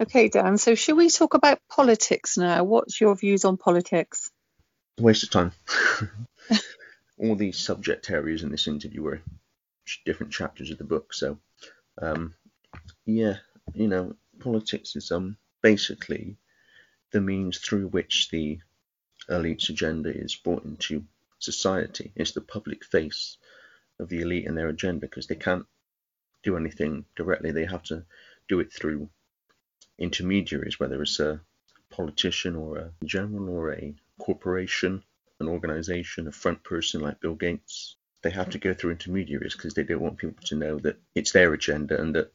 Okay, Dan. So, should we talk about politics now? What's your views on politics? Waste of time. All these subject areas in this interview were different chapters of the book. So, um, yeah, you know, politics is um basically the means through which the elite's agenda is brought into society. It's the public face of the elite and their agenda because they can't do anything directly. They have to do it through intermediaries, whether it's a politician or a general or a corporation, an organization, a front person like Bill Gates. They have to go through intermediaries because they don't want people to know that it's their agenda and that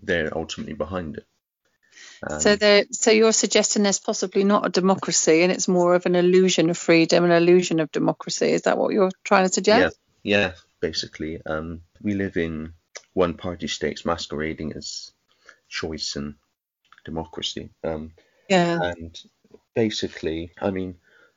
they're ultimately behind it. Um, so, so you're suggesting there's possibly not a democracy, and it's more of an illusion of freedom, an illusion of democracy. Is that what you're trying to suggest? Yeah, yeah. Basically, um, we live in one-party states masquerading as choice and democracy. Um, yeah. And basically, I mean,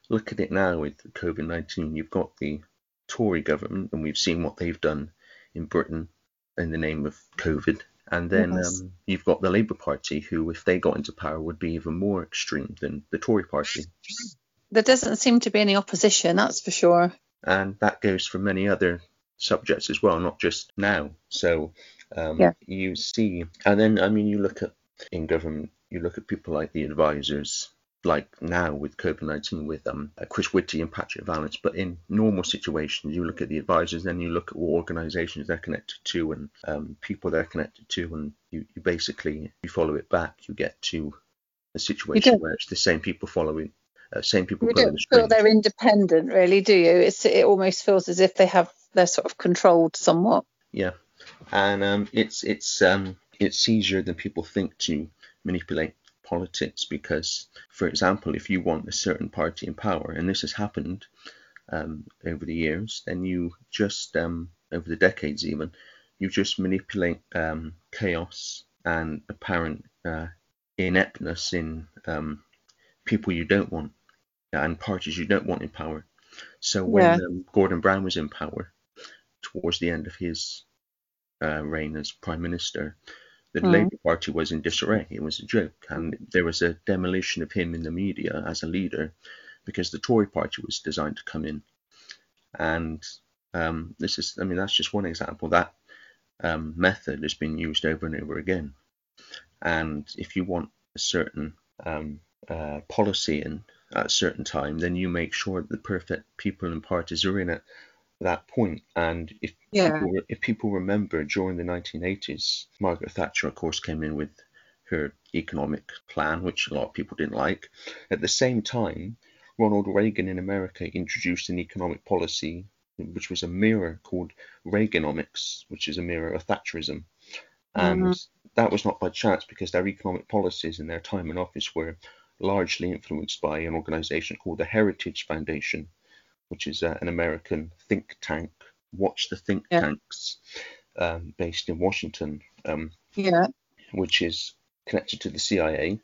look at it now with COVID 19. You've got the Tory government, and we've seen what they've done in Britain in the name of COVID. And then yes. um, you've got the Labour Party, who, if they got into power, would be even more extreme than the Tory Party. There doesn't seem to be any opposition, that's for sure. And that goes for many other subjects as well, not just now. So um, yeah. you see, and then I mean, you look at in government, you look at people like the advisors, like now with COVID 19 with um, Chris Whitty and Patrick Vallance. But in normal situations, you look at the advisors, then you look at what organizations they're connected to and um, people they're connected to, and you, you basically you follow it back. You get to a situation where it's the same people following. Uh, same people. You don't the feel they're independent, really, do you? It's it almost feels as if they have they're sort of controlled somewhat. Yeah, and um, it's it's um, it's easier than people think to manipulate politics because, for example, if you want a certain party in power, and this has happened um, over the years, then you just, um, over the decades even, you just manipulate um, chaos and apparent uh, ineptness in um, people you don't want and parties you don't want in power. So when yeah. Um, Gordon Brown was in power towards the end of his uh, reign as prime minister, the mm. Labour Party was in disarray. It was a joke, and there was a demolition of him in the media as a leader because the Tory Party was designed to come in. And um, this is, I mean, that's just one example. That um, method has been used over and over again. And if you want a certain um, uh, policy in at a certain time, then you make sure that the perfect people and parties are in it that point. And if yeah. people, if people remember during the 1980s, Margaret Thatcher, of course, came in with her economic plan, which a lot of people didn't like. At the same time, Ronald Reagan in America introduced an economic policy which was a mirror called Reaganomics, which is a mirror of Thatcherism. And mm-hmm. that was not by chance because their economic policies in their time in office were largely influenced by an organization called the Heritage Foundation, which is uh, an American think tank. Watch the think yeah. tanks, um, based in Washington. Um, yeah. Which is connected to the CIA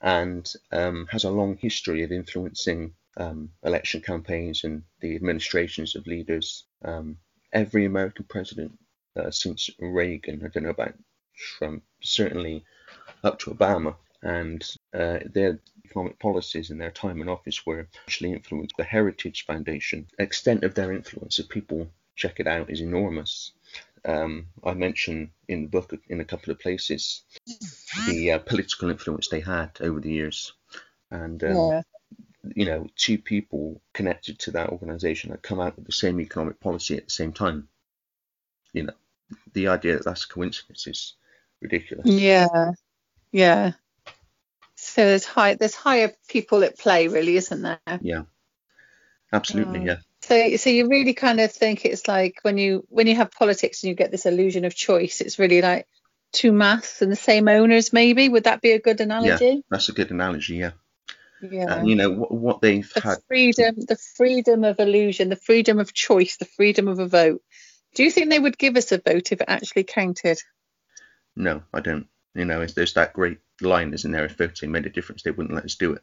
and um, has a long history of influencing um, election campaigns and the administrations of leaders. Um, every American president uh, since Reagan, I don't know about Trump, certainly up to Obama, and uh, their economic policies in their time in office were actually influenced the Heritage Foundation. Extent of their influence, if people check it out, is enormous. Um, I mention in the book in a couple of places the uh, political influence they had over the years, and um, yeah. you know, two people connected to that organisation had come out with the same economic policy at the same time. You know, the idea that that's a coincidence is ridiculous. Yeah, yeah. So there's high there's higher people at play, really, isn't there? Yeah, absolutely. Um, yeah. So so you really kind of think it's like when you when you have politics and you get this illusion of choice, it's really like two maths and the same owners, maybe. Would that be a good analogy? Yeah, that's a good analogy. Yeah. Yeah. And you know what, what they've the had. freedom, the freedom of illusion, the freedom of choice, the freedom of a vote. Do you think they would give us a vote if it actually counted? No, I don't. You know, there's that great line, isn't there? If voting made a difference, they wouldn't let us do it.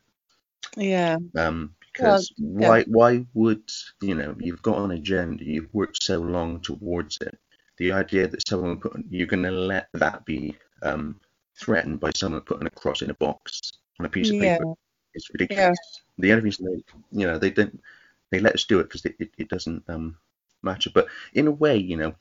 Yeah. Um, because well, why? Yeah. Why would you know? You've got an agenda. You've worked so long towards it. The idea that someone put you're going to let that be um, threatened by someone putting a cross in a box on a piece of Yeah. paper. It's ridiculous. The only reason they, you know, they don't, they let us do it because it, it, it doesn't um, matter. But in a way, you know,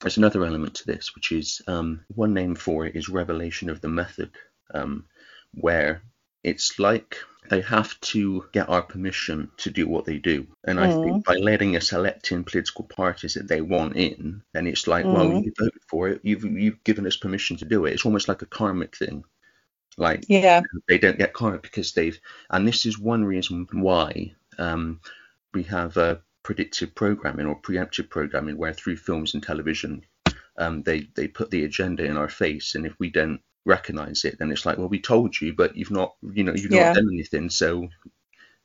there's another element to this, which is um, one name for it is revelation of the method, um, where it's like they have to get our permission to do what they do. And I Mm. think by letting us elect in political parties that they want in, then it's like, well, Mm. you voted for it, you've you've given us permission to do it. It's almost like a karmic thing. Like Yeah. they don't get karma because they've and this is one reason why um, we have uh, predictive programming or preemptive programming where through films and television um, they they put the agenda in our face and if we don't recognize it then it's like well we told you but you've not you know you've Yeah. not done anything so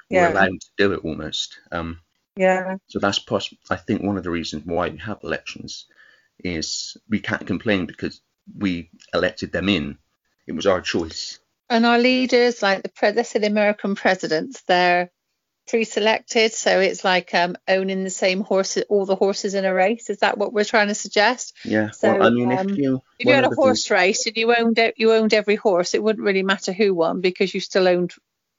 Yeah. we're allowed to do it almost um, Yeah. so that's poss- I think one of the reasons why we have elections is we can't complain because we elected them in it was our choice And our leaders, like the pre- let's say the American presidents, they're pre-selected, so it's like um, owning the same horses, all the horses in a race. Is that what we're trying to suggest? Yeah, So, well, I mean, um, if you If you had a horse things- race and you owned it, you owned every horse, it wouldn't really matter who won because you still owned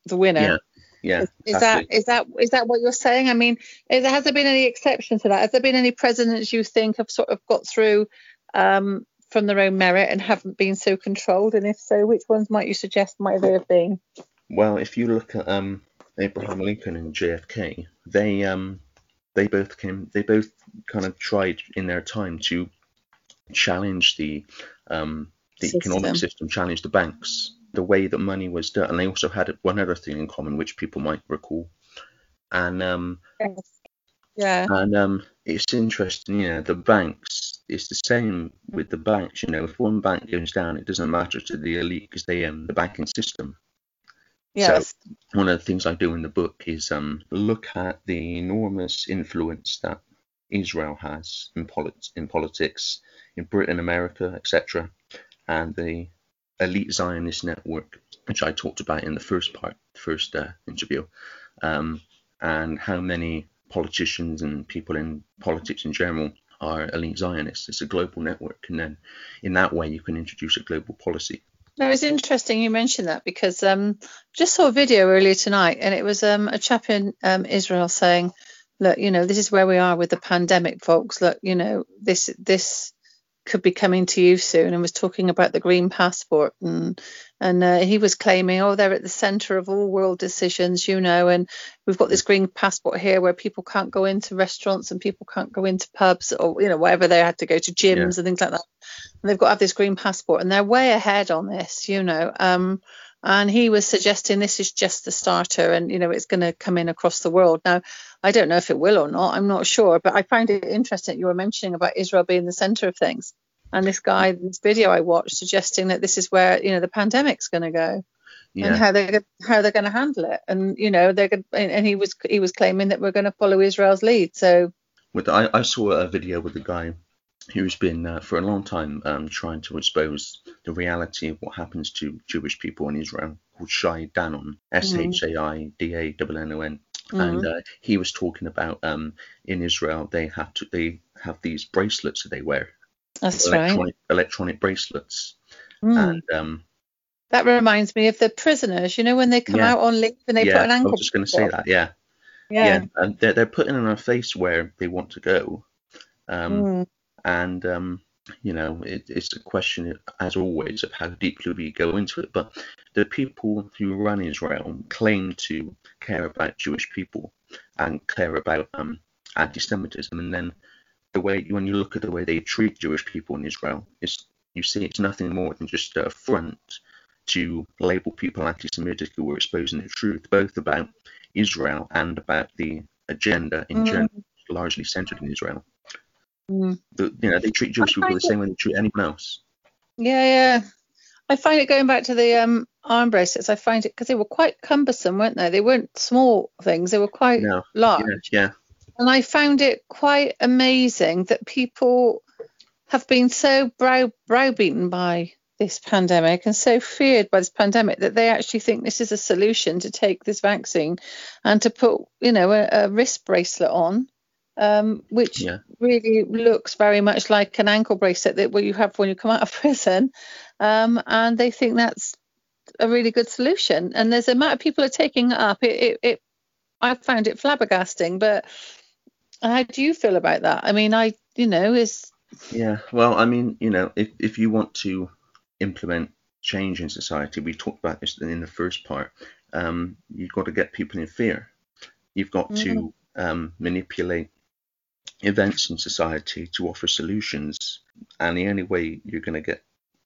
the winner. yeah, yeah, Is, is that is that is that what you're saying? I mean, is, has there been any exception to that? Has there been any presidents you think have sort of got through um, from their own merit and haven't been so controlled? And if so, which ones might you suggest might they have been? Well, if you look at um, Abraham Lincoln and JFK, they um, they both came, they both kind of tried in their time to challenge the um, the economic System. system, challenge the banks, the way that money was done, and they also had one other thing in common, which people might recall, and um, Yeah. And um, it's interesting, you know, the banks, it's the same with the banks. You know, if one bank goes down, it doesn't matter to the elite because they own the banking system. Yes. One of the things I do in the book is um, look at the enormous influence that Israel has in, polit- in politics, in Britain, America, etc., and the elite Zionist network, which I talked about in the first part, first uh, interview, um, and how many politicians and people in politics in general are elite Zionists. It's a global network, and then in that way you can introduce a global policy. No, it's interesting you mentioned that because um, just saw a video earlier tonight, and it was um, a chap in um, Israel saying, "Look, you know, this is where we are with the pandemic, folks. Look, you know, this this could be coming to you soon." And was talking about the green passport, and and uh, he was claiming, "Oh, they're at the centre of all world decisions, you know, and we've got this green passport here where people can't go into restaurants and people can't go into pubs or you know whatever they had to go to gyms and things like that." and they've got to have this green passport and they're way ahead on this you know um and he was suggesting this is just the starter and you know it's going to come in across the world now i don't know if it will or not i'm not sure but i find it interesting that you were mentioning about israel being the center of things. And this guy this video i watched suggesting that this is where you know the pandemic's going to go Yeah. and how they're how they're going to handle it. And you know they're going and he was he was claiming that we're going to follow israel's lead. So with I, I saw a video with a guy who's been uh, for a long time um, trying to expose the reality of what happens to Jewish people in Israel, called Shai Danon, S H A I D A N O N, and uh, he was talking about um, in Israel they have to they have these bracelets that they wear, that's right electronic electronic bracelets, Mm. and um, That reminds me of the prisoners. You know when they come Yeah. out on leave and they yeah, put an ankle. I was just going to say that, yeah, Yeah. yeah, and they're, they're putting in a face where they want to go. Um, Mm. and um, you know it, it's a question as always of how deeply we go into it but the people who run israel claim to care about jewish people and care about um, anti-semitism and then the way when you look at the way they treat jewish people in israel it's you see it's nothing more than just a front to label people anti-semitic who are exposing the truth both about israel and about the agenda in Mm. general largely centered in israel Mm. the, you know, they treat Jewish people the same way they treat anyone else. Yeah, yeah. I find it going back to the um, arm bracelets. I find it because they were quite cumbersome, weren't they? They weren't small things. They were quite No, large. yeah, yeah, And I found it quite amazing that people have been so brow browbeaten by this pandemic and so feared by this pandemic that they actually think this is a solution to take this vaccine and to put, you know, a, a wrist bracelet on, um, which yeah, really looks very much like an ankle bracelet that you have when you come out of prison. Um, and they think that's a really good solution. And there's a amount of people are taking it up. It, it, it I found it flabbergasting. But how do you feel about that? I mean, I you know is yeah. Well, I mean, you know, if if you want to implement change in society, we talked about this in the first part. Um, you've got to get people in fear. You've got mm. to um, manipulate events in society to offer solutions. And the only way you're going to get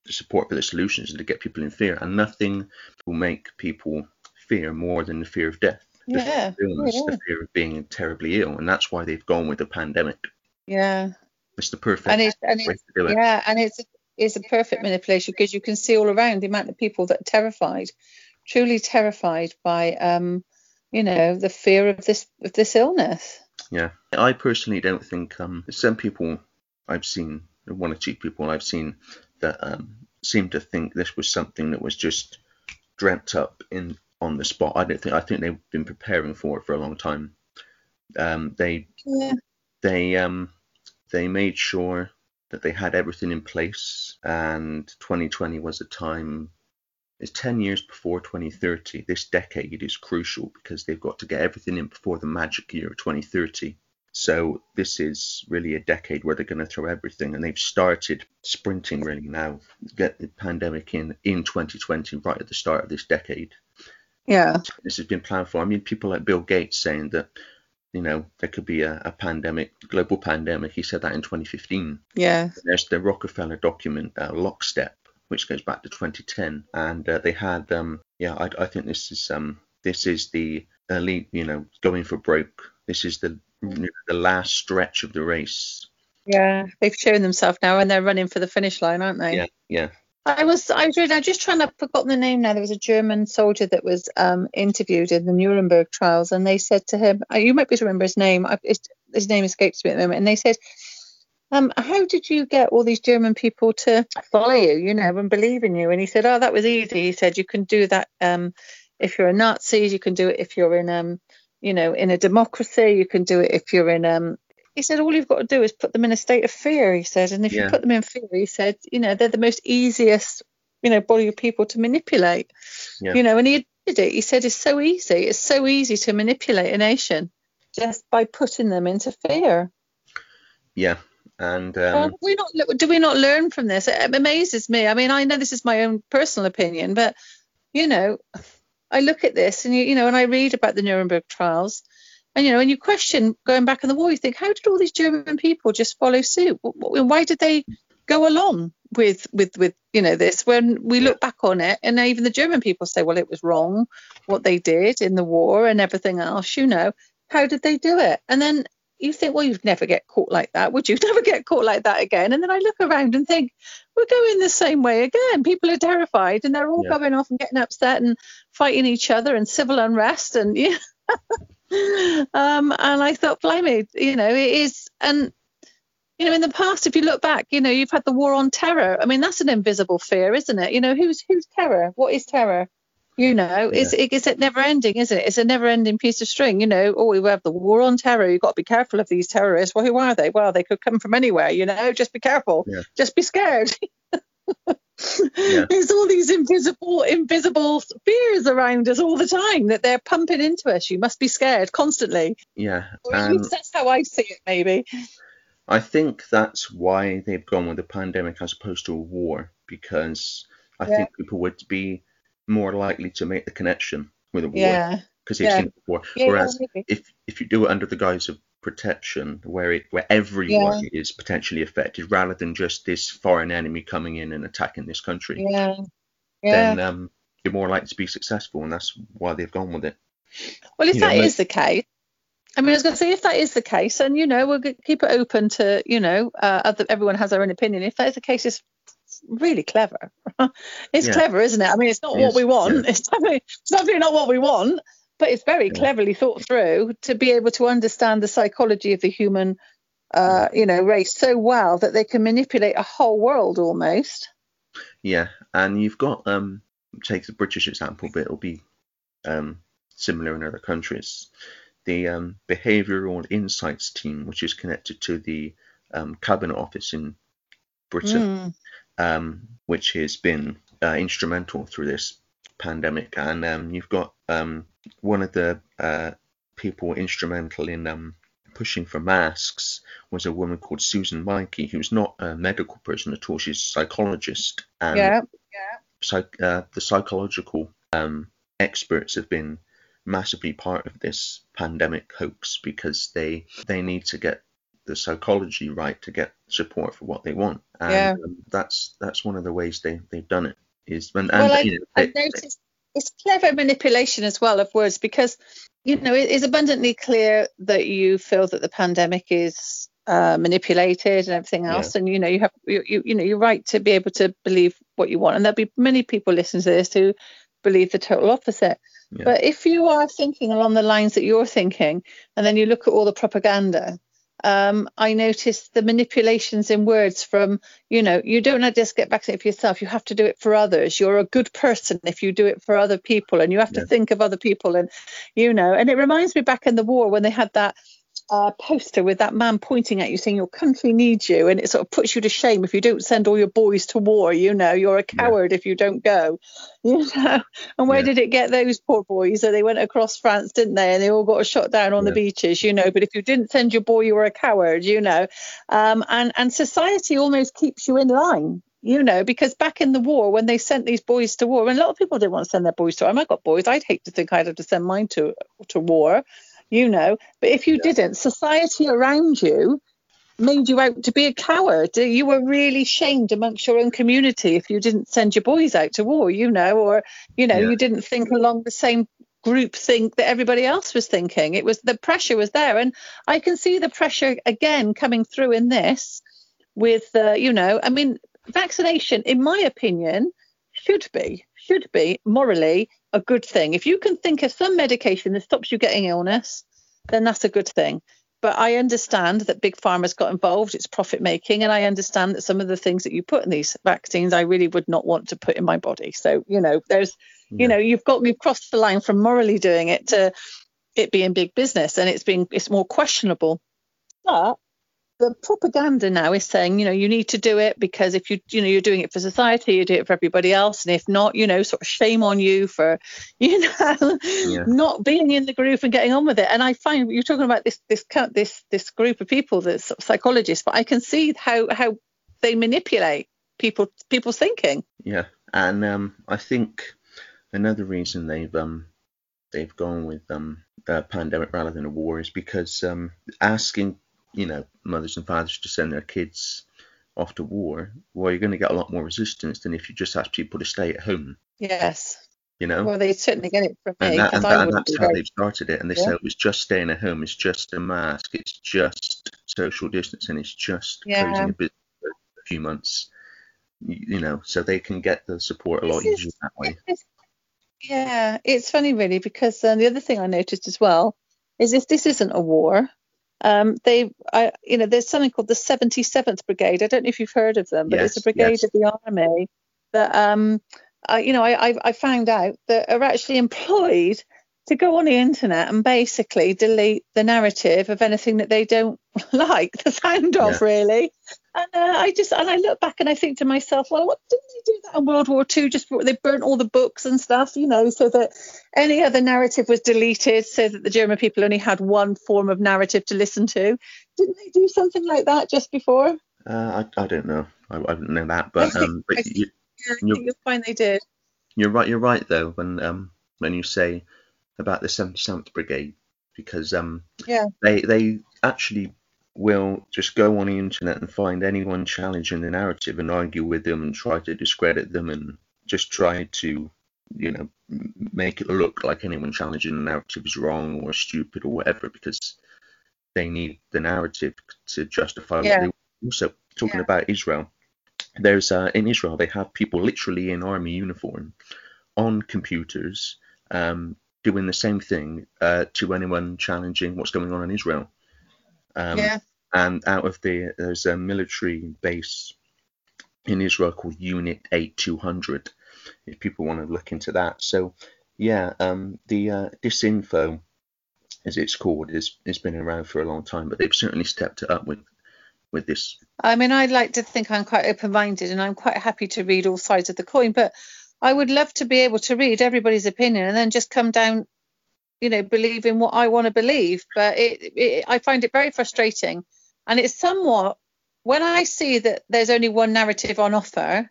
support for the solutions and to get people in fear. And nothing will make people fear more than the fear of death. The yeah. fear of illness, yeah. the fear of being terribly ill. And that's why they've gone with the pandemic. Yeah. It's the perfect and it's, and way it's, to do it. Yeah, and it's it's a perfect manipulation because you can see all around the amount of people that are terrified, truly terrified by um, you know, the fear of this of this illness. Yeah, I personally don't think um, some people I've seen, one or two people I've seen that um, seem to think this was something that was just dreamt up in on the spot. I don't think. I think they've been preparing for it for a long time. Um, they Yeah. they um they made sure that they had everything in place, and 2020 was a time. It's 10 years before 2030. This decade is crucial because they've got to get everything in before the magic year of 2030. So this is really a decade where they're going to throw everything, and they've started sprinting really now. Get the pandemic in in 2020, right at the start of this decade. Yeah. This has been planned for. I mean, people like Bill Gates saying that, you know, there could be a, a pandemic, global pandemic. He said that in 2015. Yeah. There's the Rockefeller document, uh, Lockstep, which goes back to 2010, and uh, they had, um, yeah, I, I think this is um, this is the elite, you know, going for broke. This is the the last stretch of the race. Yeah. They've shown themselves now and they're running for the finish line, aren't they? Yeah, yeah, I was I was reading, I'm just trying to forgotten the name now. There was a German soldier that was um, interviewed in the Nuremberg trials, and they said to him, uh, "You might be able to remember his name. I, it's, his name escapes me at the moment." And they said, um, "How did you get all these German people to follow you, you know, and believe in you?" And he said, "Oh, that was easy." He said, "You can do that um, if you're a Nazi. You can do it if you're in um, you know, in a democracy. You can do it if you're in um." He said, all you've got to do is put them in a state of fear. He said, and if Yeah. you put them in fear, he said, you know, they're the most easiest, you know, body of people to manipulate. Yeah. You know, and he did it. He said it's so easy. It's so easy to manipulate a nation just by putting them into fear. yeah. And um, we not do we not learn from this? It amazes me. I mean, I know this is my own personal opinion, but you know, I look at this and you, you know, and I read about the Nuremberg trials, and you know, and you question going back in the war. You think, how did all these German people just follow suit? Wh- wh- Why did they go along with with with you know this? When we look back on it, and even the German people say, well, it was wrong what they did in the war and everything else. You know, how did they do it? And then you think, well, you'd never get caught like that, would you? Never get caught like that again. And then I look around and think, we're going the same way again. People are terrified and they're all Yeah. going off and getting upset and fighting each other and civil unrest and yeah. um, and I thought, blimey, you know, it is and you know, in the past, if you look back, you know, you've had the war on terror. I mean, that's an invisible fear, isn't it? You know, who's who's terror? What is terror? You know, it's it never ending, isn't it? It's a never ending piece of string. You know, oh, we have the war on terror. You've got to be careful of these terrorists. Well, who are they? Well, they could come from anywhere. You know, just be careful. Yeah. Just be scared. Yeah. There's all these invisible invisible around us all the time that they're pumping into us. You must be scared constantly. yeah. Or at least that's how I see it, maybe. I think that's why they've gone with a pandemic as opposed to a war, because I Yeah. think people would be more likely to make the connection with a war Yeah. because they've yeah. seen it before. Yeah, Whereas maybe. if if you do it under the guise of protection, where it where everyone is potentially affected, rather than just this foreign enemy coming in and attacking this country, Yeah. Yeah. then um, you're more likely to be successful, and that's why they've gone with it. Well, if You that mo- is the case, I mean, I was going to say, if that is the case, and you know, we'll keep it open to, you know, uh, other, everyone has their own opinion. If that is the case, it's really clever. it's Yeah. clever, isn't it? I mean, it's not It what is, we want. yeah. It's definitely, it's definitely not what we want, but it's very Yeah. cleverly thought through to be able to understand the psychology of the human, uh, you know, race so well that they can manipulate a whole world almost. Yeah, and you've got um take the British example, but it'll be um similar in other countries. The um, behavioural insights team, which is connected to the um, cabinet office in Britain, Mm. um, which has been uh, instrumental through this pandemic. And um, you've got um, one of the uh, people instrumental in um, pushing for masks was a woman called Susan Michie, who's not a medical person at all. She's a psychologist. And yeah. Psych, uh, the psychological um, experts have been massively part of this pandemic hoax because they they need to get the psychology right to get support for what they want. And Yeah. um, that's that's one of the ways they they've done it. Is and, well, and I, you know, they- noticed it's clever manipulation as well of words because, you know, it is abundantly clear that you feel that the pandemic is uh, manipulated and everything Yeah. else, and you know, you have you, you you know you're right to be able to believe what you want, and there'll be many people listening to this who believe the total opposite. Yeah. But if you are thinking along the lines that you're thinking, and then you look at all the propaganda. Um, I noticed the manipulations in words from you know, you don't just get vaccinated for yourself. You have to do it for others. You're a good person if you do it for other people, and you have to Yeah. think of other people. And you know, and it reminds me back in the war when they had that uh, poster with that man pointing at you saying your country needs you, and it sort of puts you to shame if you don't send all your boys to war. You know, you're a Yeah. coward if you don't go. You know, and where Yeah. did it get those poor boys? So they went across France, didn't they? And they all got shot down on the beaches. You know, but if you didn't send your boy, you were a coward. You know, um, and and society almost keeps you in line you know because back in the war when they sent these boys to war and a lot of people didn't want to send their boys to war i got boys i'd hate to think i'd have to send mine to to war you know. But if you didn't society around you made you out to be a coward. You were really shamed amongst your own community if you didn't send your boys out to war you know or you know Yeah. you didn't think along the same group think that everybody else was thinking. It was the pressure was there. And i can see the pressure again coming through in this with uh, you know i mean vaccination in my opinion should be should be morally a good thing. If you can think of some medication that stops you getting illness then that's a good thing. But i understand that big pharma's got involved it's profit making and i understand that some of the things that you put in these vaccines i really would not want to put in my body. So you know there's Yeah. you know you've got we've crossed the line from morally doing it to it being big business and it's being it's more questionable. But the propaganda now is saying, you know, you need to do it because if you, you know, you're doing it for society, you do it for everybody else, and if not, you know, sort of shame on you for, you know, Yeah. not being in the group and getting on with it. And I find you're talking about this this this this group of people, this sort of psychologists, but I can see how how they manipulate people people's thinking. Yeah, and um, I think another reason they've um, they've gone with um, a pandemic rather than a war is because um, asking you know mothers and fathers to send their kids off to war, well, you're going to get a lot more resistance than if you just ask people to stay at home. Yes. You know, Well, they certainly get it from me and, that, and, I that- and that's how they've started it. And they Yeah. say it was just staying at home, it's just a mask, it's just social distancing, it's just Yeah. closing a business for a few months. You, you know, so they can get the support a lot This is- easier that way. It's- Yeah, it's funny really because um, the other thing I noticed as well is if this isn't a war, um, they, I, you know, there's something called the 77th Brigade. I don't know if you've heard of them, but it's a brigade yes. of the army that, um, I, you know, I, I, I found out that are actually employed to go on the internet and basically delete the narrative of anything that they don't like the sound of, Yeah. really. And uh, I just and I look back and I think to myself, well, what didn't they do that in World War Two? Just they burnt all the books and stuff, you know, so that any other narrative was deleted, so that the German people only had one form of narrative to listen to. Didn't they do something like that just before? Uh, I, I don't know. I, I don't know that, but think- um, but I think- you, Yeah, I You're- think you'll find they did. you're right. You're right though when um when you say about the 77th Brigade because um Yeah. they they actually will just go on the internet and find anyone challenging the narrative and argue with them and try to discredit them and just try to you know make it look like anyone challenging the narrative is wrong or stupid or whatever because they need the narrative to justify Yeah. what they also talking Yeah. about Israel there's uh, in Israel they have people literally in army uniform on computers um, doing the same thing uh, to anyone challenging what's going on in Israel. Um, yeah. And out of the there's a military base in Israel called Unit 8200. If people want to look into that, so yeah, um, the uh, disinfo, as it's called, is has been around for a long time, but they've certainly stepped it up with with this? I mean, I'd like to think I'm quite open-minded, and I'm quite happy to read all sides of the coin. But I would love to be able to read everybody's opinion and then just come down, you know, believe in what I want to believe. But it, it, I find it very frustrating, and it's somewhat when I see that there's only one narrative on offer.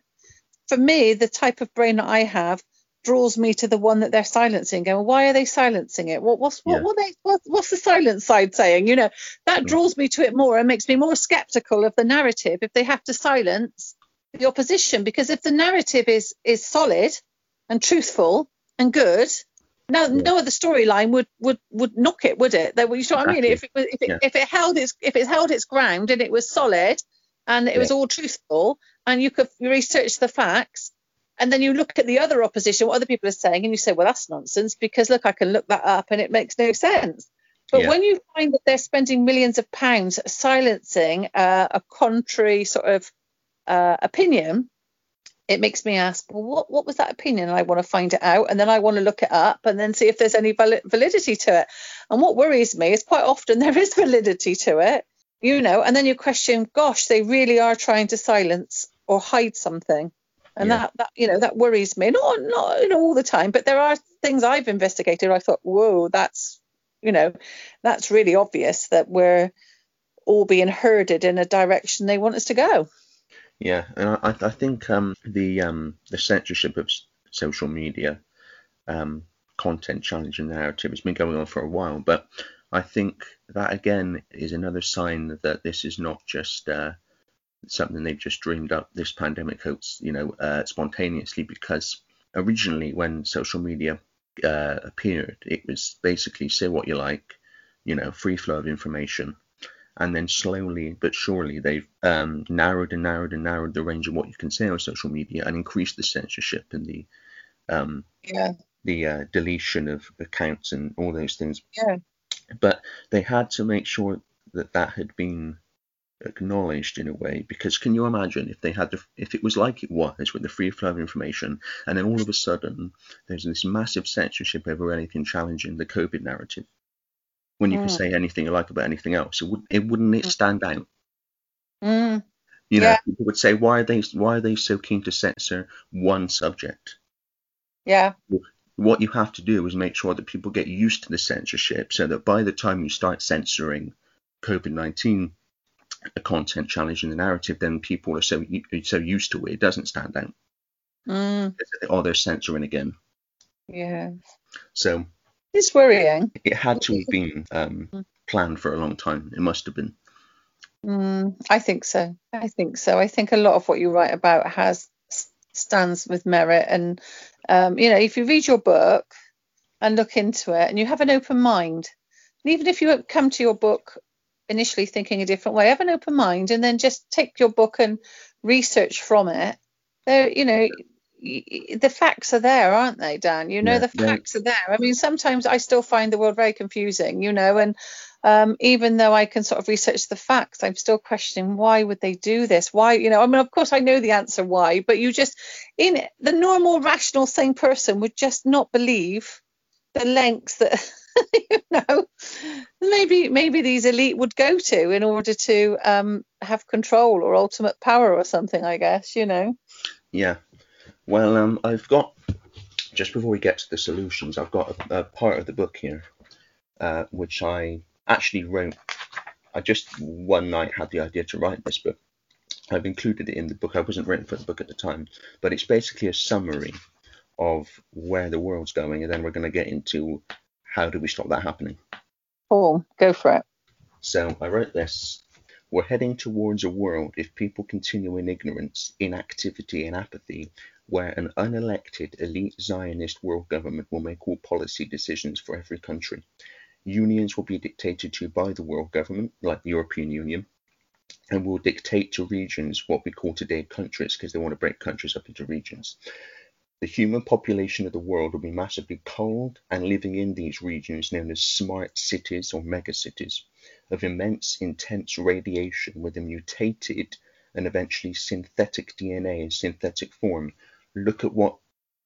For me, the type of brain that I have draws me to the one that they're silencing. Going, why are they silencing it? What, what's what, yeah. what they what, what's the silent side saying? You know, that mm. draws me to it more and makes me more skeptical of the narrative if they have to silence the opposition. Because if the narrative is is solid and truthful and good, no yeah. no other storyline would would would knock it, would it? You know exactly. what I mean? If it if it, yeah. if it held its if it held its ground and it was solid and it was all truthful and you could research the facts and then you look at the other opposition, what other people are saying, and you say, well, that's nonsense because look, I can look that up and it makes no sense. But yeah. when you find that they're spending millions of pounds silencing uh, a contrary sort of uh, opinion, it makes me ask, well, what, what was that opinion? And I want to find it out, and then I want to look it up and then see if there's any validity to it. And what worries me is quite often there is validity to it, you know, and then you question, gosh, they really are trying to silence or hide something and yeah. that, that you know that worries me not not you know all the time but there are things i've investigated i thought whoa that's you know that's really obvious that we're all being herded in a direction they want us to go yeah and i, I think um, the um, the censorship of social media um, content challenge and narrative has been going on for a while but i think that again is another sign that this is not just uh, something they've just dreamed up this pandemic you know, uh, spontaneously because originally when social media uh, appeared, it was basically say what you like, you know, free flow of information. And then slowly but surely they've um, narrowed and narrowed and narrowed the range of what you can say on social media and increased the censorship and the um, yeah. the uh, deletion of accounts and all those things. Yeah. But they had to make sure that that had been acknowledged in a way because can you imagine if they had the, if it was like it was with the free flow of information and then all of a sudden there's this massive censorship over anything challenging the covid narrative when you mm. can say anything you like about anything else it would it wouldn't it mm. stand out mm. you know yeah. people would say why are they why are they so keen to censor one subject yeah what you have to do is make sure that people get used to the censorship so that by the time you start censoring covid-19 a content challenge in the narrative, then people are so so used to it, it doesn't stand out. Mm. Or they're censoring again. Yeah. So it's worrying. It had to have been um, mm. planned for a long time. It must have been. Mm, I think so. I think so. I think a lot of what you write about has stands with merit, and um, you know, if you read your book and look into it, and you have an open mind, and even if you come to your book initially thinking a different way, have an open mind, and then just take your book and research from it. There, you know, the facts are there, aren't they, Dan? You know, yeah, the facts yeah. are there. I mean, sometimes I still find the world very confusing, you know, and um, even though I can sort of research the facts, I'm still questioning why would they do this? Why, you know, I mean, of course I know the answer why, but you just, in it, the normal, rational, sane person would just not believe the lengths that you know maybe maybe these elite would go to in order to um, have control or ultimate power or something i guess you know yeah well um, i've got just before we get to the solutions i've got a, a part of the book here uh, which i actually wrote i just one night had the idea to write this book i've included it in the book i wasn't written for the book at the time but it's basically a summary of where the world's going, and then we're going to get into how do we stop that happening. Oh, go for it. So I wrote this. We're heading towards a world, if people continue in ignorance, inactivity, and apathy, where an unelected elite Zionist world government will make all policy decisions for every country. Unions will be dictated to by the world government, like the European Union, and will dictate to regions what we call today countries, because they want to break countries up into regions. The human population of the world will be massively culled and living in these regions known as smart cities or megacities of immense intense radiation with a mutated and eventually synthetic DNA in synthetic form. Look at what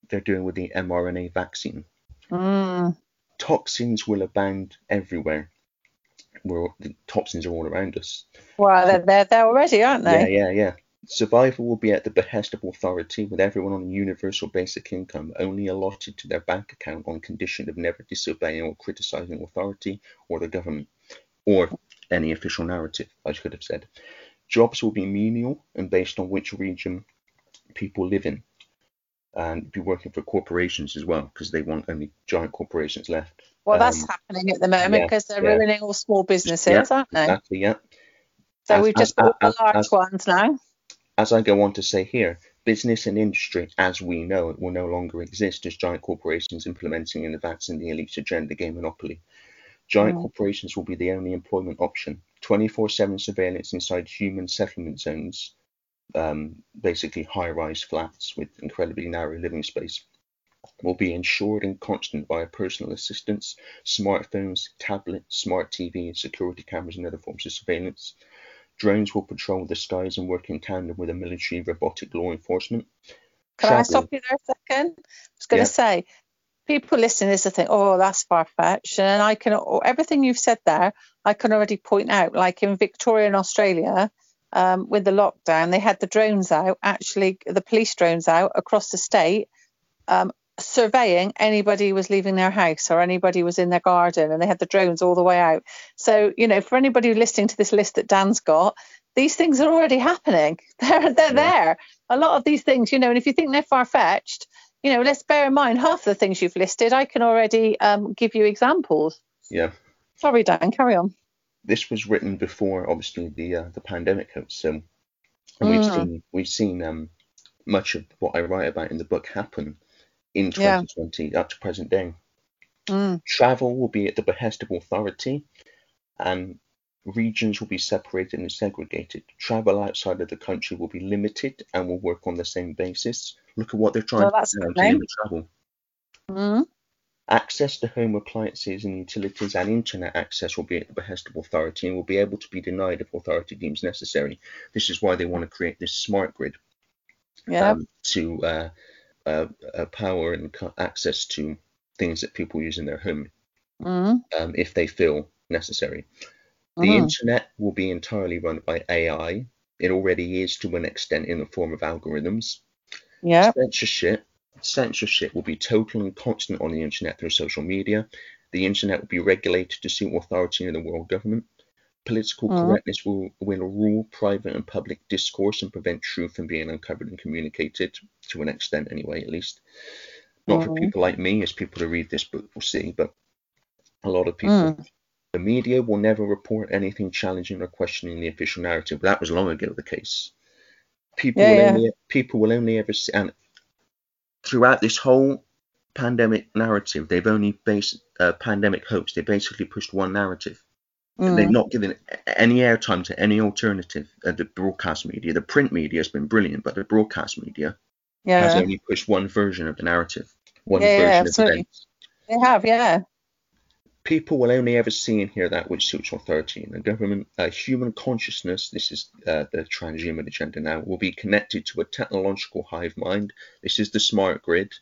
they're doing with the mRNA vaccine. Mm. Toxins will abound everywhere. we're, the toxins are all around us. Well, they're, they're there already, aren't they? Yeah, yeah, yeah. Survival will be at the behest of authority, with everyone on a universal basic income only allotted to their bank account on condition of never disobeying or criticizing authority or the government, or any official narrative, I should have said. Jobs will be menial and based on which region people live in, and be working for corporations as well, because they want only giant corporations left. Well, that's Um, happening at the moment yeah, because they're yeah. ruining all small businesses, Yeah, aren't they? Exactly, yeah. So As- we've just as- got the large ones now. As I go on to say here, business and industry as we know it will no longer exist as giant corporations implementing and advancing the elite agenda game monopoly. Giant Mm. corporations will be the only employment option. 24 7 surveillance inside human settlement zones, um, basically high rise flats with incredibly narrow living space, will be ensured and constant via personal assistants, smartphones, tablets, smart TVs, security cameras, and other forms of surveillance. Drones will patrol the skies and work in tandem with a military robotic law enforcement. Can I stop you there a second? I was going to Yeah. say, people listening to this will think, oh, that's far fetched. And I can, everything you've said there, I can already point out. Like in Victoria and Australia, um, with the lockdown, they had the drones out, actually, the police drones out across the state, um, surveying anybody was leaving their house or anybody was in their garden. And they had the drones all the way out. So, you know, for anybody listening to this list that Dan's got, these things are already happening. They're, they're Yeah. there. A lot of these things, you know, and if you think they're far fetched, you know, let's bear in mind half the things you've listed. I can already um, give you examples. Yeah. Sorry, Dan, carry on. this was written before obviously the uh, the pandemic hit. So and we've Mm. seen we've seen um, much of what I write about in the book happen in Yeah. 2020 up to present day. Mm. Travel will be at the behest of authority, and regions will be separated and segregated. Travel outside of the country will be limited and will work on the same basis. Look at what they're trying Well, to do to travel. Mm. Access to home appliances and utilities and internet access will be at the behest of authority and will be able to be denied if authority deems necessary. This is why they want to create this smart grid Yeah. um, to uh, uh, power and access to things that people use in their home mm. um, if they feel necessary. The Mm. internet will be entirely run by AI. It already is to an extent in the form of algorithms. Yeah. Censorship censorship will be total and constant on the internet through social media. The internet will be regulated to suit authority in the world government. Political Mm. correctness will, will rule private and public discourse and prevent truth from being uncovered and communicated to an extent, anyway, at least. Not for Mhm. people like me, as people who read this book will see, but a lot of people. Mm. The media will never report anything challenging or questioning the official narrative. That was long ago the case. People Yeah, will yeah. only people will only ever see, and throughout this whole pandemic narrative, they've only based uh, pandemic hopes. They basically pushed one narrative. They've Mm. not given any airtime to any alternative. Uh, the broadcast media, the print media has been brilliant, but the broadcast media has only pushed one version of the narrative, one Yeah, yeah, version of absolutely. events. They have. Yeah. people will only ever see and hear that which suits authority in the government. Uh, human consciousness, this is uh, the transhuman agenda now, will be connected to a technological hive mind. This is the smart grid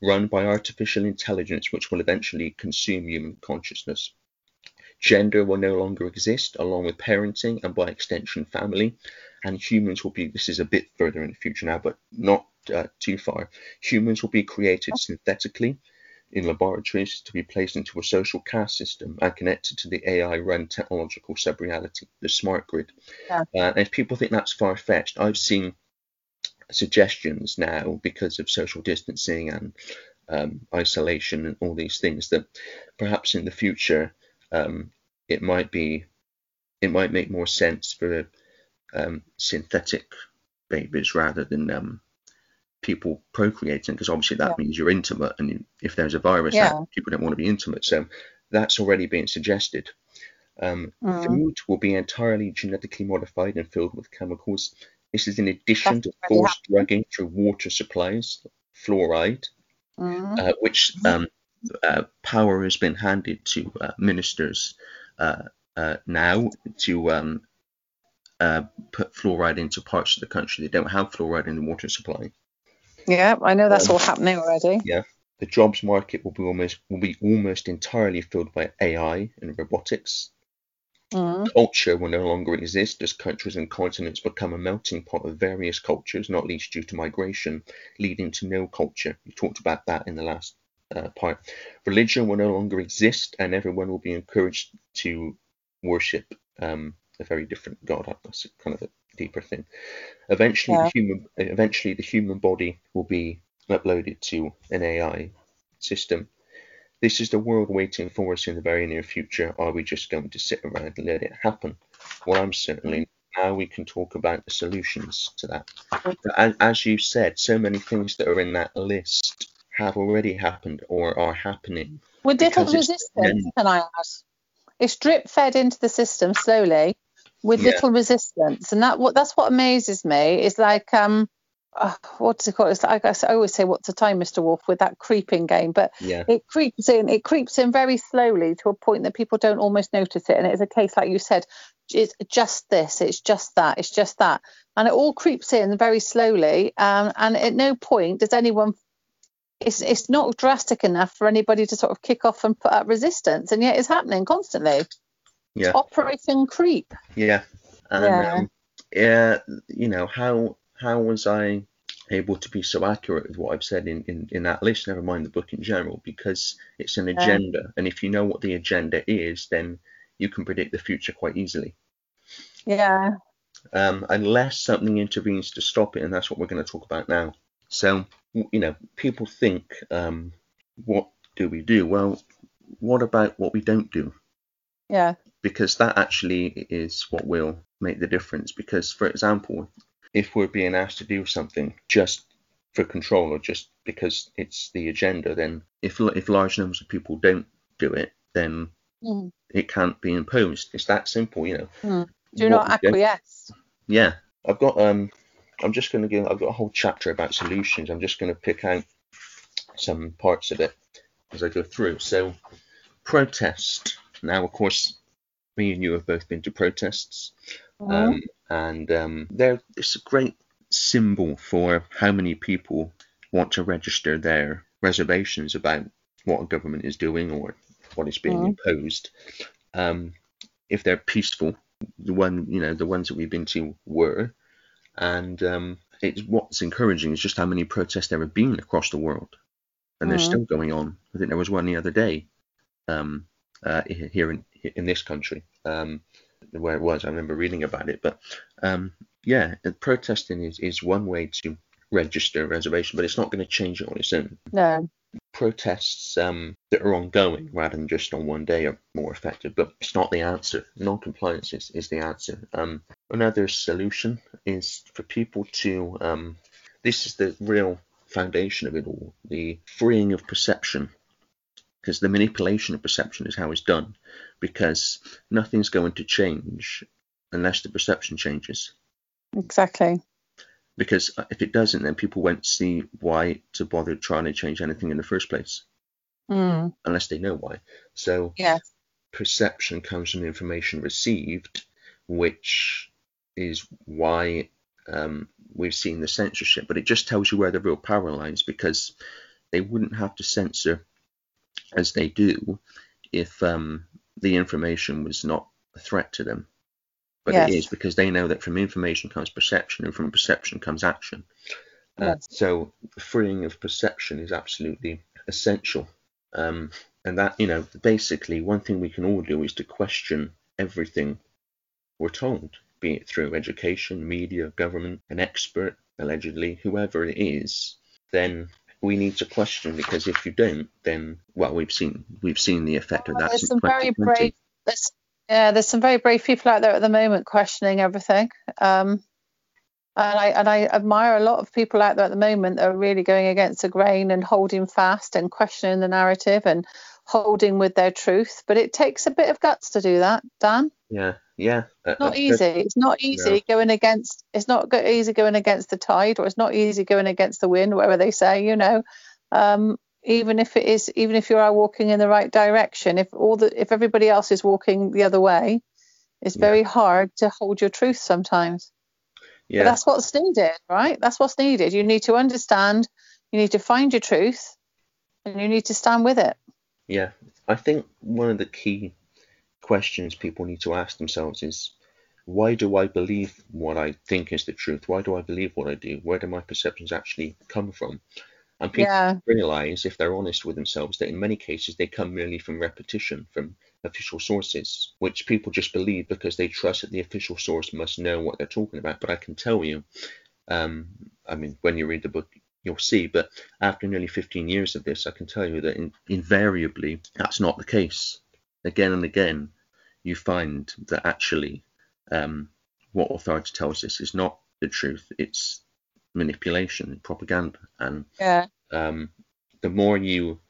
run by artificial intelligence, which will eventually consume human consciousness. Gender will no longer exist, along with parenting and by extension family. And humans will be, this is a bit further in the future now, but not uh, too far. Humans will be created synthetically in laboratories to be placed into a social caste system and connected to the AI run technological sub reality, the smart grid. Yeah. Uh, and if people think that's far fetched, I've seen suggestions now because of social distancing and um, isolation and all these things that perhaps in the future um, it might be it might make more sense for um, synthetic babies rather than um, people procreating because obviously that Yeah. means you're intimate and if there's a virus Yeah. out, people don't want to be intimate so that's already being suggested um, Mm. food will be entirely genetically modified and filled with chemicals this is in addition That's to forced drugging through water supplies fluoride Mm. uh, which um, uh, power has been handed to uh, ministers uh, uh, now to um, uh, put fluoride into parts of the country that don't have fluoride in the water supply. Yeah. I know that's Um, all happening already. Yeah, the jobs market will be almost will be almost entirely filled by AI and robotics. Mm. Culture will no longer exist as countries and continents become a melting pot of various cultures, not least due to migration, leading to no culture. We talked about that in the last uh, part. Religion will no longer exist, and everyone will be encouraged to worship um, a very different god. That's kind of a deeper thing. Eventually, Yeah. the human eventually the human body will be uploaded to an AI system. This is the world waiting for us in the very near future. Are we just going to sit around and let it happen? Well, I'm certainly. Now we can talk about the solutions to that. But as, as you said, so many things that are in that list have already happened or are happening. With little resistance, can I add? It's drip fed into the system slowly with Yeah. little resistance, and that what that's what amazes me. Is like um, uh, what does it call? It's like I always say, "What's the time, Mr. Wolf?" With that creeping game, but Yeah, it creeps in. It creeps in very slowly to a point that people don't almost notice it, and it's a case like you said. It's just this. It's just that. It's just that, and it all creeps in very slowly. Um, and at no point does anyone it's it's not drastic enough for anybody to sort of kick off and put up resistance, and yet it's happening constantly. yeah. Operation Creep. Yeah. And Yeah. Um, yeah, you know, how how was I able to be so accurate with what I've said in, in, in that list, never mind the book in general, because it's an agenda. And if you know what the agenda is, then you can predict the future quite easily. Yeah, Um, unless something intervenes to stop it, and that's what we're going to talk about now. So, you know, people think, um, what do we do? Well, what about what we don't do? yeah, because that actually is what will make the difference. Because, for example, if we're being asked to do something just for control or just because it's the agenda, then if if large numbers of people don't do it, then Mm. it can't be imposed. It's that simple, you know. Mm. do not acquiesce. yeah, I've got um, I'm just going to give. I've got a whole chapter about solutions. I'm just going to pick out some parts of it as I go through. So, protest. Now, of course, me and you have both been to protests, Mhm. um, and um, they're it's a great symbol for how many people want to register their reservations about what a government is doing or what is being Mhm. imposed. Um, if they're peaceful, the one you know the ones that we've been to were, and um, it's what's encouraging is just how many protests there have been across the world, and they're Mhm. still going on. I think there was one the other day, um, uh, here in in this country, um, where it was. I remember reading about it, but um, yeah, protesting is is one way to register a reservation, but it's not going to change it on its own No. Protests um, that are ongoing rather than just on one day are more effective, but it's not the answer. Non-compliance is, is the answer. Um, another solution is for people to, um, this is the real foundation of it all, the freeing of perception. Because the manipulation of perception is how it's done, because nothing's going to change unless the perception changes Exactly. Because if it doesn't, then people won't see why to bother trying to change anything in the first place, Mm. unless they know why. So Yes. perception comes from information received, which is why um, we've seen the censorship. But it just tells you where the real power lies, because they wouldn't have to censor as they do if um, the information was not a threat to them. But it Yes. is because they know that from information comes perception, and from perception comes action. Uh, Yes. So freeing of perception is absolutely essential. Um, and that, you know, basically one thing we can all do is to question everything we're told, be it through education, media, government, an expert, allegedly, whoever it is, then we need to question because if you don't, then well, we've seen we've seen the effect of that There's some very brave. There's, yeah, there's some very brave people out there at the moment questioning everything. Um, and I and I admire a lot of people out there at the moment that are really going against the grain and holding fast and questioning the narrative and holding with their truth. But it takes a bit of guts to do that, Dan. Yeah, yeah. Not easy. It's not easy No. going against. It's not go- easy going against the tide, or it's not easy going against the wind, whatever they say. You know, um, even if it is, even if you are walking in the right direction, if all the if everybody else is walking the other way, it's Yeah. very hard to hold your truth sometimes. Yeah, But that's what's needed, right? That's what's needed. You need to understand. You need to find your truth, and you need to stand with it. Yeah, I think one of the key questions people need to ask themselves is why do I believe what I think is the truth? Why do I believe what I do? Where do my perceptions actually come from? And people Yeah. realize, if they're honest with themselves, that in many cases they come merely from repetition, from official sources, which people just believe because they trust that the official source must know what they're talking about. But I can tell you, um, I mean, when you read the book, you'll see. But after nearly 15 years of this, I can tell you that in, invariably that's not the case. Again and again, you find that actually um, what authority tells us is not the truth. It's manipulation, propaganda, and Yeah. um, the more you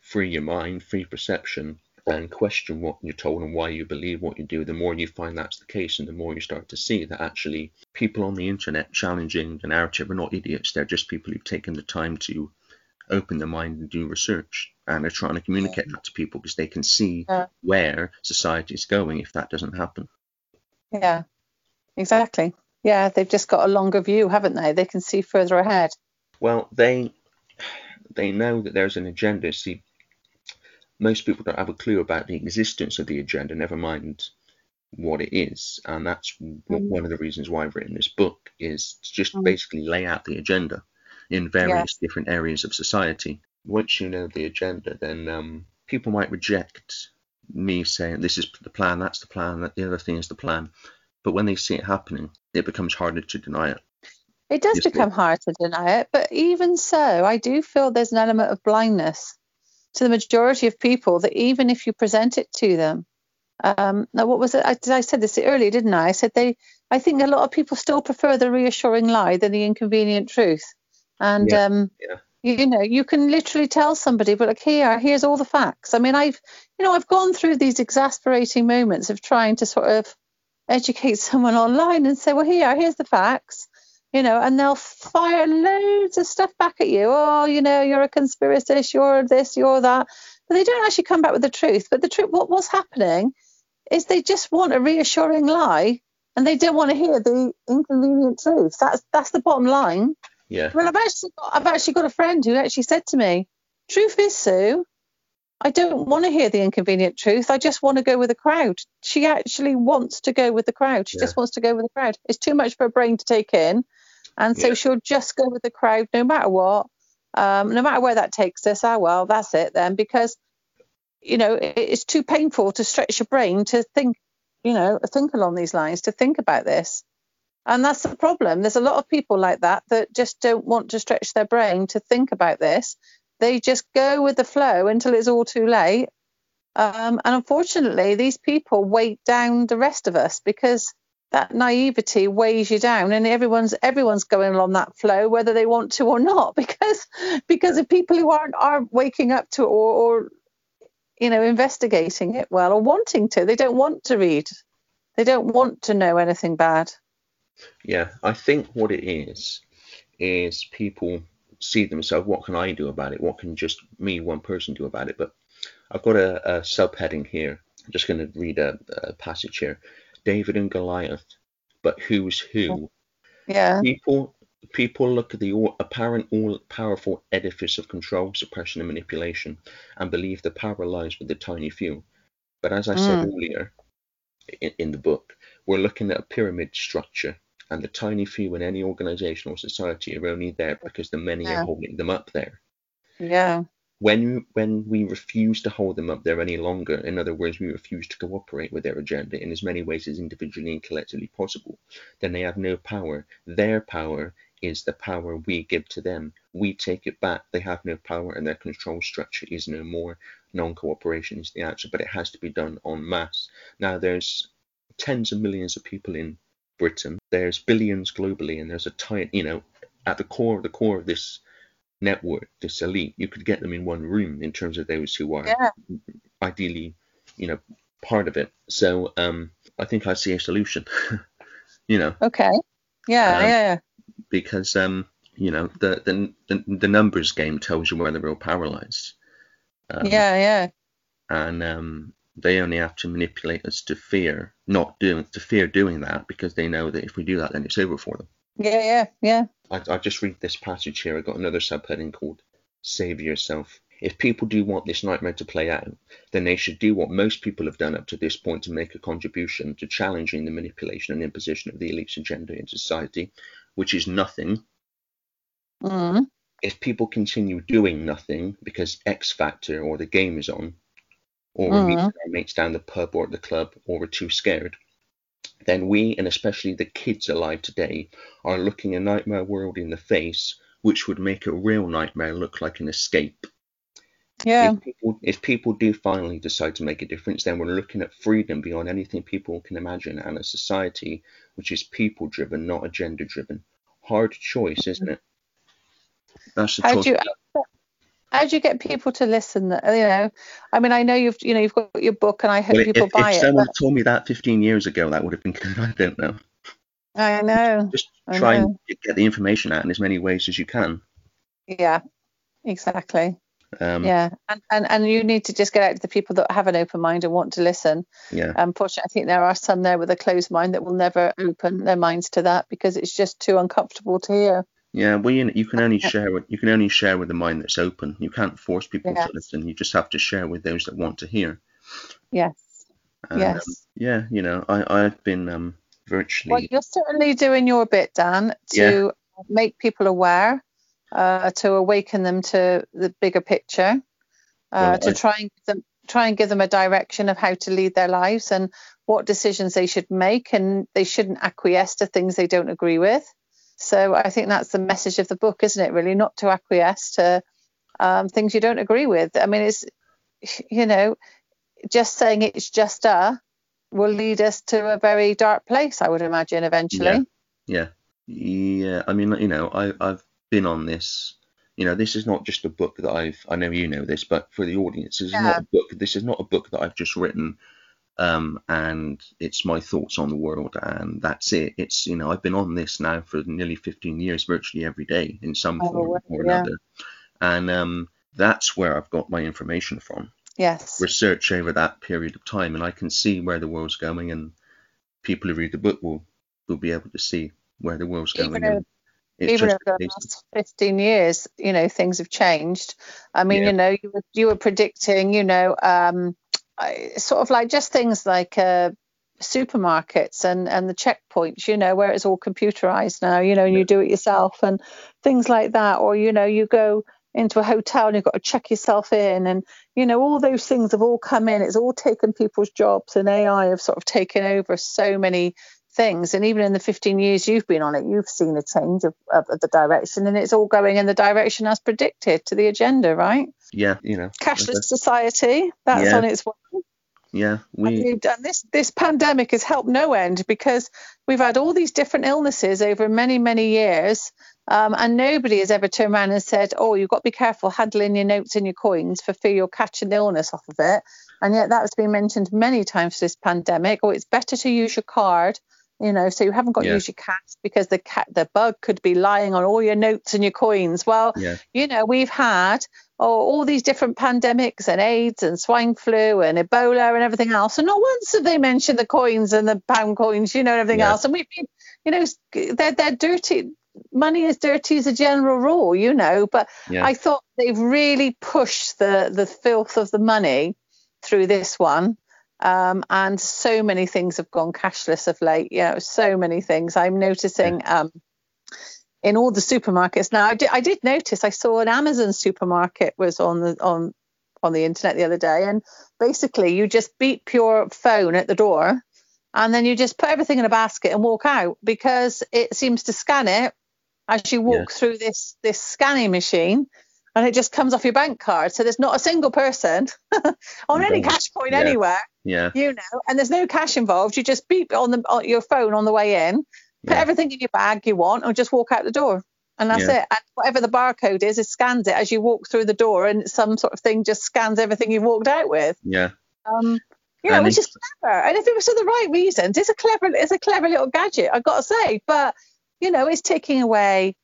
free your mind, free perception, and question what you're told and why you believe what you do, the more you find that's the case, and the more you start to see that actually people on the internet challenging the narrative are not idiots. They're just people who've taken the time to open their mind and do research, and they're trying to communicate that to people because they can see Yeah. where society is going if that doesn't happen. Yeah. Exactly. Yeah, they've just got a longer view, haven't they? They can see further ahead. Well, they they know that there's an agenda. See, most people don't have a clue about the existence of the agenda, never mind what it is, and that's Mm. one of the reasons why I've written this book is to just Mm. basically lay out the agenda in various different areas of society. Once you know the agenda, then um, people might reject me saying this is the plan, that's the plan, that the other thing is the plan, but when they see it happening, it becomes harder to deny it. It does become harder to deny it, but even so, I do feel there's an element of blindness to the majority of people that even if you present it to them, um, now what was it? I, I said this earlier, didn't I? I said they, I think a lot of people still prefer the reassuring lie than the inconvenient truth, and Yeah, um, yeah. you know, you can literally tell somebody, but like here, here's all the facts. I mean, I've, you know, I've gone through these exasperating moments of trying to sort of educate someone online and say, well, here, here's the facts, you know, and they'll fire loads of stuff back at you. Oh, you know, you're a conspiracist, you're this, you're that. But they don't actually come back with the truth. But the truth, what was happening is they just want a reassuring lie and they don't want to hear the inconvenient truth. That's that's the bottom line. Yeah, Well, I've actually got, I've actually got a friend who actually said to me, "Truth is, Sue, I don't want to hear the inconvenient truth. I just want to go with the crowd." She actually wants to go with the crowd. She Yeah. just wants to go with the crowd. It's too much for her brain to take in, and so Yeah. she'll just go with the crowd no matter what, um, no matter where that takes us. Ah, well, that's it then, because you know it's too painful to stretch your brain to think, you know, think along these lines, to think about this. And that's the problem. There's a lot of people like that that just don't want to stretch their brain to think about this. They just go with the flow until it's all too late. Um, and unfortunately, these people weight down the rest of us because that naivety weighs you down, and everyone's everyone's going along that flow, whether they want to or not, because because of people who aren't aren't waking up to or, or you know investigating it well or wanting to. They don't want to read. They don't want to know anything bad. Yeah, I think what it is is people see themselves. What can I do about it? What can just me, one person, do about it? But I've got a, a subheading here. I'm just going to read a, a passage here. David and Goliath, but who's who? Yeah. People people look at the all, apparent all-powerful edifice of control, suppression, and manipulation, and believe the power lies with the tiny few. But as I said Mm. earlier in, in the book, we're looking at a pyramid structure, and the tiny few in any organization or society are only there because the many Yeah. are holding them up there. Yeah. When when we refuse to hold them up there any longer, in other words, we refuse to cooperate with their agenda in as many ways as individually and collectively possible, then they have no power. Their power is the power we give to them. We take it back. They have no power, and their control structure is no more. Non-cooperation is the answer, but it has to be done en masse. Now, there's tens of millions of people in Britain. There's billions globally, and there's a tiny, you know, at the core, of the core of this network, this elite, you could get them in one room in terms of those who are Yeah. ideally, you know, part of it. So um, I think I see a solution, you know, Okay. Yeah. Um, yeah. because um, you know the, the the the numbers game tells you where the real power lies. Um, Yeah. Yeah. And um, they only have to manipulate us to fear not doing to fear doing that because they know that if we do that, then it's over for them. Yeah. Yeah. Yeah. I, I just read this passage here. I got another subheading called "Save Yourself." if people do want this nightmare to play out, then they should do what most people have done up to this point to make a contribution to challenging the manipulation and imposition of the elite's agenda in society, which is nothing. Mm. If people continue doing nothing because X Factor or the game is on, or Mhm. meeting our mates down the pub or at the club, or we're too scared, then we, and especially the kids alive today, are looking a nightmare world in the face, which would make a real nightmare look like an escape. Yeah. If people, if people do finally decide to make a difference, then we're looking at freedom beyond anything people can imagine and a society which is people driven, not agenda driven. Hard choice, isn't it? That's the choice. do how do you get people to listen? that- You know, I mean, I know you've you know you've got your book, and I hope Well, people if, buy if it. someone But told me that 15 years ago, that would have been good. I don't know. I know. Just try know. and get the information out in as many ways as you can. Yeah. Exactly. Um, yeah. And, and and you need to just get out to the people that have an open mind and want to listen. yeah. Unfortunately, I think there are some there with a closed mind that will never open their minds to that because it's just too uncomfortable to hear. Yeah, well, you, you can only share with you can only share with the mind that's open. You can't force people Yes. to listen. You just have to share with those that want to hear. Yes. And, yes. um, yeah, you know, I I've been um virtually Well, you're certainly doing your bit, Dan, to make people aware, uh, to awaken them to the bigger picture, uh, Well, to I- try and give them, try and give them a direction of how to lead their lives and what decisions they should make, and they shouldn't acquiesce to things they don't agree with. So I think that's the message of the book, isn't it? Really, not to acquiesce to um, things you don't agree with. I mean, it's you know, just saying it's just a will lead us to a very dark place, I would imagine, eventually. Yeah. Yeah, I mean, you know, I, I've been on this. You know, this is not just a book that I've. I know you know this, but for the audience, this is Yeah. not a book. This is not a book that I've just written, um, and it's my thoughts on the world, and that's it. It's you know, I've been on this now for nearly 15 years, virtually every day in some Oh, form or yeah. another, and um, that's where I've got my information from. Yes. Research over that period of time, and I can see where the world's going, and people who read the book will will be able to see where the world's Even going. it's Even over the last 15 years, you know, things have changed. I mean, Yeah. you know, you were, you were predicting, you know, um, I- sort of like just things like uh, supermarkets and, and the checkpoints, you know, where it's all computerized now, you know, and you do it yourself and things like that. Or, you know, you go into a hotel and you've got to check yourself in and, you know, all those things have all come in. It's all taken people's jobs and AI have sort of taken over so many things. And even in the 15 years you've been on it, you've seen a change of, of, of the direction and it's all going in the direction as predicted to the agenda, right? Yeah, you know. Cashless society, that's Yeah. on its way. Yeah, we. We've done this. This pandemic has helped no end because we've had all these different illnesses over many, many years, um, and nobody has ever turned around and said, "Oh, you've got to be careful handling your notes and your coins for fear you'll catch an illness off of it." And yet that has been mentioned many times this pandemic. Or it's better to use your card, you know, so you haven't got to use your cash because the cat, the bug could be lying on all your notes and your coins. Well, Yeah, you know, we've had oh, all these different pandemics and AIDS and swine flu and Ebola and everything else. And not once have they mentioned the coins and the pound coins, you know, and everything Yeah. else. And we've been, you know, they're, they're dirty. Money is dirty as a general rule, you know, but yeah, I thought they've really pushed the, the filth of the money through this one. Um, and so many things have gone cashless of late. You know, so many things. I'm noticing um, in all the supermarkets now. I did, I did notice. I saw an Amazon supermarket was on the on on the internet the other day, and basically you just beep your phone at the door, and then you just put everything in a basket and walk out because it seems to scan it as you walk through this this scanning machine. And it just comes off your bank card. So there's not a single person on any cash point Yeah. anywhere yeah, you know, and there's no cash involved. You just beep on the on your phone on the way in, put Yeah. everything in your bag you want, and just walk out the door. And that's Yeah. it. And whatever the barcode is, it scans it as you walk through the door, and some sort of thing just scans everything you've walked out with. yeah, Um, you know, And which is clever. And if it was for the right reasons, it's a clever, it's a clever little gadget. I've got to say, but you know, it's taking away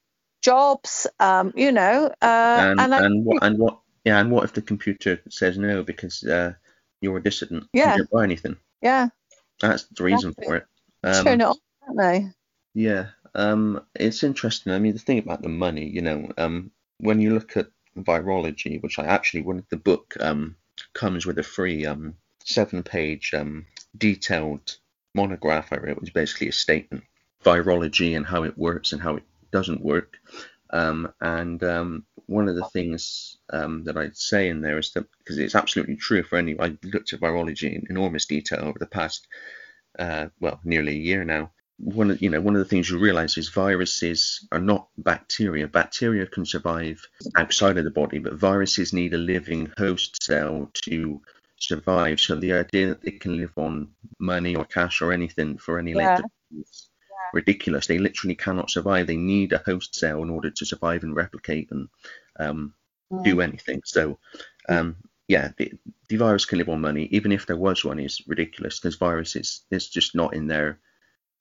jobs. Um, you know, uh, and and, and what and what yeah, and what if the computer says no because uh, you're a dissident? Yeah. You don't buy anything. yeah, That's the reason Exactly. for it. turn Um, it on, don't they? yeah, um, it's interesting. I mean, the thing about the money, you know, um, when you look at virology, which I actually wanted the book um, comes with a free um, seven-page um, detailed monograph I wrote, which is basically a statement virology and how it works and how it doesn't work. Um, and um, one of the things um, that I'd say in there is that because it's absolutely true for any, I looked at virology in enormous detail over the past, uh, well, nearly a year now. One of you know one of the things you realise is viruses are not bacteria. Bacteria can survive outside of the body, but viruses need a living host cell to survive. So the idea that they can live on money or cash or anything for any Yeah. length of ridiculous. They literally cannot survive. They need a host cell in order to survive and replicate and um, do anything. So, um, yeah, the, the virus can live on money. Even if there was one, is ridiculous because viruses it's just not in their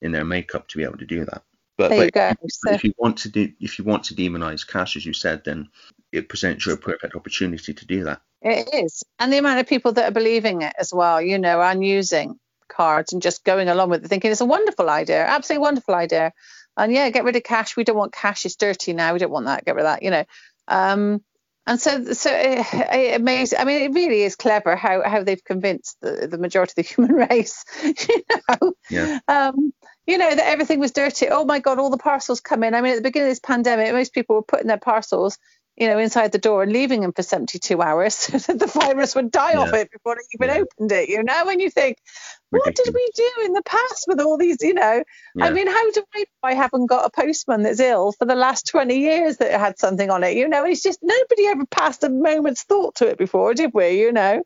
in their makeup to be able to do that. But, but go. So, if you want to do if you want to demonize cash, as you said, then it presents you a perfect opportunity to do that. It is. And the amount of people that are believing it as well, you know, and using cards and just going along with it, thinking it's a wonderful idea, absolutely wonderful idea. And yeah, get rid of cash. We don't want cash. It's dirty now. We don't want that. Get rid of that, you know. Um, and so, so it, it amazing. I mean, it really is clever how, how they've convinced the, the majority of the human race, you know, Yeah. um, you know, that everything was dirty. Oh my God, all the parcels come in. I mean, at the beginning of this pandemic, most people were putting their parcels you know, inside the door and leaving them for 72 hours so that the virus would die off it before it even Yeah. opened it, you know, when you think, what did we do in the past with all these, you know? Yeah. I mean, how do I I haven't got a postman that's ill for the last 20 years that had something on it, you know? It's just nobody ever passed a moment's thought to it before, did we, you know?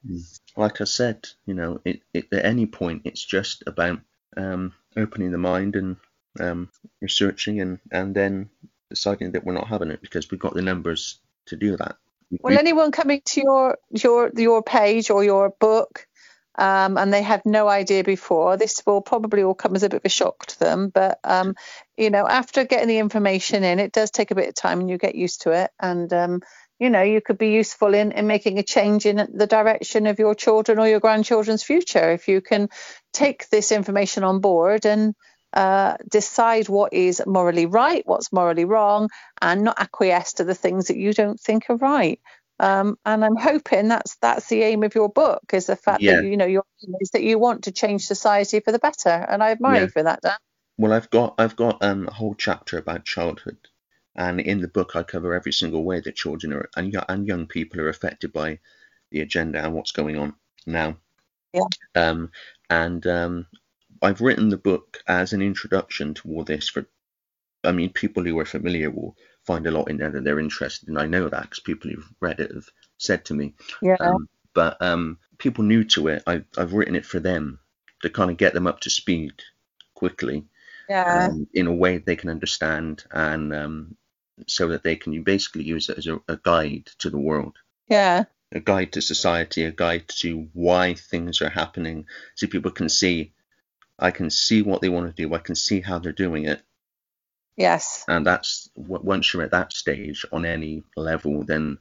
like I said, you know, it, it, at any point, it's just about um, opening the mind and um, researching and, and then deciding that we're not having it because we've got the numbers to do that. We- anyone coming to your your your page or your book, um, and they had no idea before, this will probably all come as a bit of a shock to them. But um, you know, after getting the information in, it does take a bit of time, and you get used to it. And um, you know, you could be useful in in making a change in the direction of your children or your grandchildren's future if you can take this information on board and uh, decide what is morally right, what's morally wrong, and not acquiesce to the things that you don't think are right. Um, and I'm hoping that's that's the aim of your book is the fact Yeah. that you know your is that you want to change society for the better. And I admire Yeah. you for that, Dan. Well, I've got I've got um, a whole chapter about childhood, and in the book I cover every single way that children are and, and young people are affected by the agenda and what's going on now. Yeah. Um, and um, I've written the book as an introduction to all this. For I mean, people who are familiar will find a lot in there that they're interested in. I know that because people who've read it have said to me. Yeah. Um, but um, people new to it, I've, I've written it for them to kind of get them up to speed quickly yeah. um, in a way they can understand and um, so that they can basically use it as a, a guide to the world yeah. a guide to society a guide to why things are happening so people can see i can see what they want to do i can see how they're doing it Yes. and that's once you're at that stage on any level then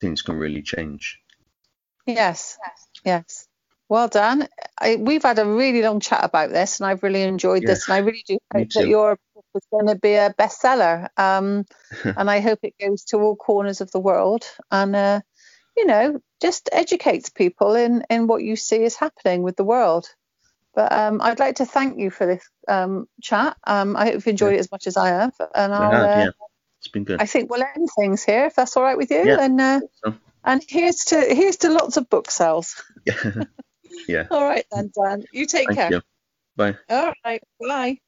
things can really change Yes. Yes. Well done. I, we've had a really long chat about this, and I've really enjoyed Yeah, this. And I really do hope that your book is going to be a bestseller. Um, and I hope it goes to all corners of the world, and uh, you know, just educates people in in what you see is happening with the world. But um, I'd like to thank you for this um, chat. Um, I hope you've enjoyed it as much as I have, and I I'll. have, uh, yeah it's been good I think we'll end things here if that's all right with you. Yeah. And uh, So, and here's to here's to lots of book sales. yeah yeah All right then, Dan. You take thank care. you bye All right. Bye.